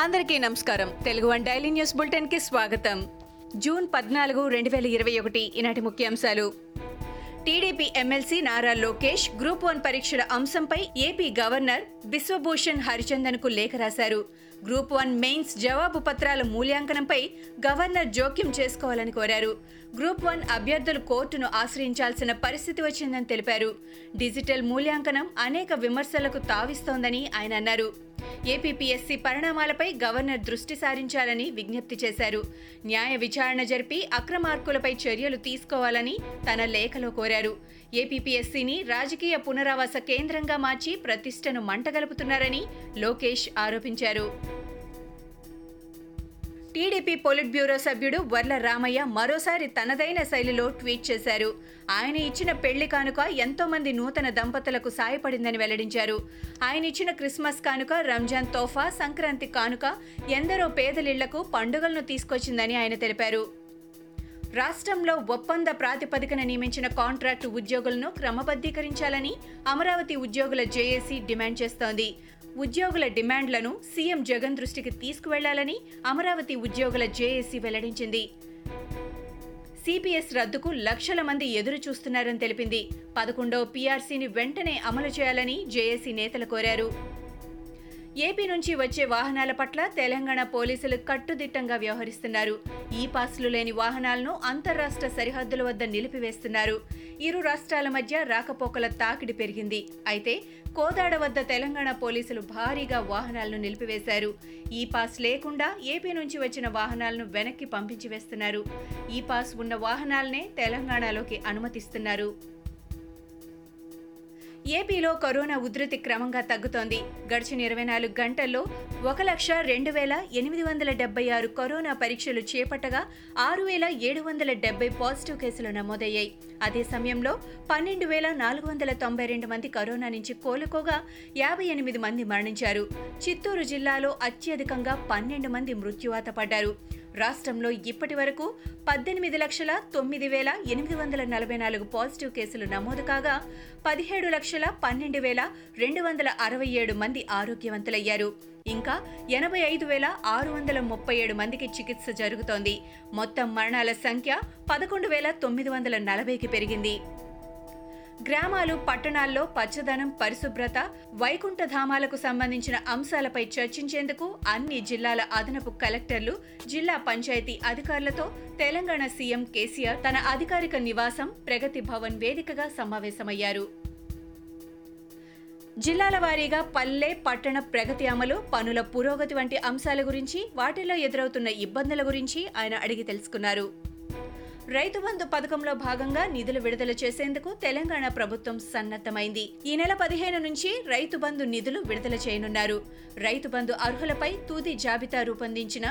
అందరికీ నమస్కారం. Telugu one daily news బులెటిన్కి స్వాగతం. జూన్ పద్నాలుగు రెండు వేల ఇరవై ఒకటి ఈనాటి ముఖ్యాంశాలు. TDP MLC Nara Lokesh group one పరీక్షల అంశంపై ఏపీ గవర్నర్ బిశ్వభూషణ్ హరిచందన్కు లేఖ రాశారు. గ్రూప్ వన్ మెయిన్స్ జవాబు పత్రాల మూల్యాంకనంపై గవర్నర్ జోక్యం చేసుకోవాలని కోరారు. గ్రూప్ వన్ అభ్యర్థులు కోర్టును ఆశ్రయించాల్సిన పరిస్థితి వచ్చిందని తెలిపారు. డిజిటల్ మూల్యాంకనం అనేక విమర్శలకు తావిస్తోందని ఆయన అన్నారు. ఏపీపీఎస్సీ పరిణామాలపై గవర్నర్ దృష్టి సారించాలని విజ్ఞప్తి చేశారు. న్యాయ విచారణ జరిపి అక్రమార్కులపై చర్యలు తీసుకోవాలని తన లేఖలో కోరారు. ఏపీపీఎస్సీని రాజకీయ పునరావాస కేంద్రంగా మార్చి ప్రతిష్టను మంటగలుపుతున్నారని లోకేష్ ఆరోపించారు. టీడీపీ పొలిట్ బ్యూరో సభ్యుడు వర్ల రామయ్య మరోసారి తనదైన శైలిలో ట్వీట్ చేశారు. ఆయన ఇచ్చిన పెళ్ళి కానుక ఎంతో మంది నూతన దంపతులకు సాయపడిందని వెల్లడించారు. ఆయన ఇచ్చిన క్రిస్మస్ కానుక రంజాన్ తోఫా సంక్రాంతి కానుక ఎందరో పేదలిళ్ళకు పండుగలను తీసుకొచ్చిందని ఆయన తెలిపారు. రాష్ట్రంలో ఒప్పంద ప్రాతిపదికన నియమించిన కాంట్రాక్టు ఉద్యోగులను క్రమబద్ధీకరించాలని అమరావతి ఉద్యోగుల జేఏసీ డిమాండ్ చేస్తోంది. ఉద్యోగుల డిమాండ్లను సీఎం జగన్ దృష్టికి తీసుకువెళ్ళాలని అమరావతి ఉద్యోగుల జేఏసీ వెల్లడించింది. సిపిఎస్ రద్దుకు లక్షల మంది ఎదురు చూస్తున్నారని తెలిపింది. పదకొండో పీఆర్సీని వెంటనే అమలు చేయాలని జేఏసీ నేతలు కోరారు. ఏపీ నుంచి వచ్చే వాహనాల పట్ల తెలంగాణ పోలీసులు కట్టుదిట్టంగా వ్యవహరిస్తున్నారు. ఈ పాస్లు లేని వాహనాలను అంతర్రాష్ట్ర సరిహద్దుల వద్ద నిలిపివేస్తున్నారు. ఇరు రాష్ట్రాల మధ్య రాకపోకల తాకిడి పెరిగింది. అయితే కోదాడ వద్ద తెలంగాణ పోలీసులు భారీగా వాహనాలను నిలిపివేశారు. ఈ పాస్ లేకుండా ఏపీ నుంచి వచ్చిన వాహనాలను వెనక్కి పంపించి వేస్తున్నారు. ఈ పాస్ ఉన్న వాహనాలనే తెలంగాణలోకి అనుమతిస్తున్నారు. ఏపీలో కరోనా ఉధృతి క్రమంగా తగ్గుతోంది. గడిచిన ఇరవై నాలుగు గంటల్లో ఒక లక్ష రెండు వేల ఎనిమిది వందల డెబ్బై ఆరు కరోనా పరీక్షలు చేపట్టగా ఆరు వేల ఏడు వందల డెబ్బై పాజిటివ్ కేసులు నమోదయ్యాయి. అదే సమయంలో పన్నెండు వేల నాలుగు వందల తొంభై రెండు మంది కరోనా నుంచి కోలుకోగా యాభై ఎనిమిది మంది మరణించారు. చిత్తూరు జిల్లాలో అత్యధికంగా పన్నెండు మంది మృత్యువాత పడ్డారు. రాష్ట్రంలో ఇప్పటి వరకు పద్దెనిమిది లక్షల తొమ్మిది వేల ఎనిమిది వందల నలభై నాలుగు పాజిటివ్ కేసులు నమోదు కాగా పదిహేడు లక్షల పన్నెండు వేల రెండు వందల అరవై ఏడు మంది ఆరోగ్యవంతులయ్యారు. ఇంకా ఎనభై ఐదు వేల ఆరు వందల ముప్పై ఏడు మందికి చికిత్స జరుగుతోంది. మొత్తం మరణాల సంఖ్య పదకొండు వేల తొమ్మిది వందల నలభైకి పెరిగింది. గ్రామాలు పట్టణాల్లో పచ్చదనం పరిశుభ్రత వైకుంఠధామాలకు సంబంధించిన అంశాలపై చర్చించేందుకు అన్ని జిల్లాల అదనపు కలెక్టర్లు జిల్లా పంచాయతీ అధికారులతో తెలంగాణ సీఎం కేసీఆర్ తన అధికారిక నివాసం ప్రగతి భవన్ వేదికగా సమావేశమయ్యారు. జిల్లాల వారీగా పల్లె పట్టణ ప్రగతి అమలు పనుల పురోగతి వంటి అంశాల గురించి వాటిల్లో ఎదురవుతున్న ఇబ్బందుల గురించి ఆయన అడిగి తెలుసుకున్నారు. రైతు బంధు పథకంలో భాగంగా నిధులు విడుదల చేసేందుకు తెలంగాణ ప్రభుత్వం సన్నద్ధమైంది. ఈ నెల పదిహేను నుంచి రైతు బంధు నిధులు విడుదల చేయనున్నారు. రైతు బంధు అర్హులపై తుది జాబితా రూపొందించిన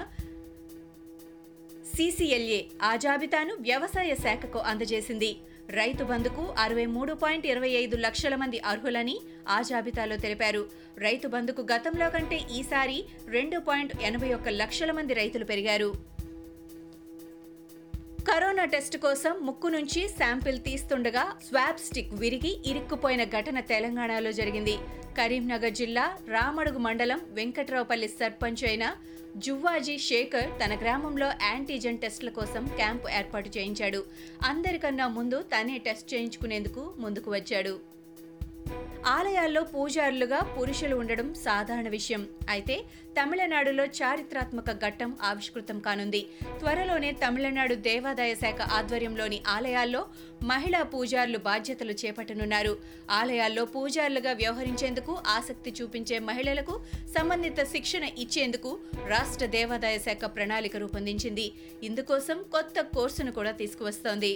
సీసీఎల్ఏ ఆ జాబితాను వ్యవసాయ శాఖకు అందజేసింది. రైతు బంధుకు అరవై మూడు పాయింట్ ఇరవై ఐదు లక్షల మంది అర్హులని ఆ జాబితాలో తెలిపారు. రైతు బంధుకు గతంలో కంటే ఈసారి రెండు పాయింట్ ఎనభై ఒక్క లక్షల మంది రైతులు పెరిగారు. కరోనా టెస్ట్ కోసం ముక్కు నుంచి శాంపిల్ తీస్తుండగా స్వాబ్ స్టిక్ విరిగి ఇరుక్కుపోయిన ఘటన తెలంగాణలో జరిగింది. కరీంనగర్ జిల్లా రామడుగు మండలం వెంకట్రావుపల్లి సర్పంచ్ అయిన జువ్వాజీ శేఖర్ తన గ్రామంలో యాంటీజెన్ టెస్టుల కోసం క్యాంపు ఏర్పాటు చేయించాడు. అందరికన్నా ముందు తనే టెస్ట్ చేయించుకునేందుకు ముందుకు వచ్చాడు. ఆలయాల్లో పూజారులుగా పురుషులు ఉండడం సాధారణ విషయం. అయితే తమిళనాడులో చారిత్రాత్మక ఘట్టం ఆవిష్కృతం కానుంది. త్వరలోనే తమిళనాడు దేవాదాయ శాఖ ఆధ్వర్యంలోని ఆలయాల్లో మహిళా పూజారులు బాధ్యతలు చేపట్టనున్నారు. ఆలయాల్లో పూజారులుగా వ్యవహరించేందుకు ఆసక్తి చూపించే మహిళలకు సంబంధిత శిక్షణ ఇచ్చేందుకు రాష్ట్ర దేవాదాయ శాఖ ప్రణాళిక రూపొందించింది. ఇందుకోసం కొత్త కోర్సును కూడా తీసుకువస్తోంది.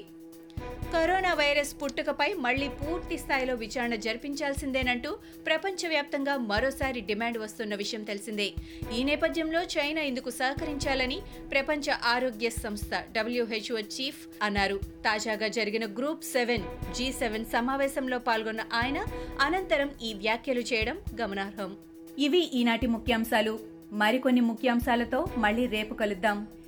కరోనా వైరస్ పుట్టుకపై మళ్ళీ పూర్తి స్థాయిలో విచారణ జరిపించాల్సిందేనంటూ ప్రపంచవ్యాప్తంగా మరోసారి డిమాండ్ వస్తున్న విషయం తెలిసిందే. ఈ నేపథ్యంలో చైనా ఇందుకు సహకరించాలని ప్రపంచ ఆరోగ్య సంస్థ డబ్ల్యూహెచ్ఓ చీఫ్ అన్నారు. తాజాగా జరిగిన గ్రూప్ సెవెన్ జీ సెవెన్ సమావేశంలో పాల్గొన్న ఆయన అనంతరం ఈ వ్యాఖ్యలు చేయడం గమనార్హం. ఇవి ఈనాటి ముఖ్యాంశాలు. మరికొన్ని ముఖ్యాంశాలతో మళ్ళీ రేపు కలుద్దాం.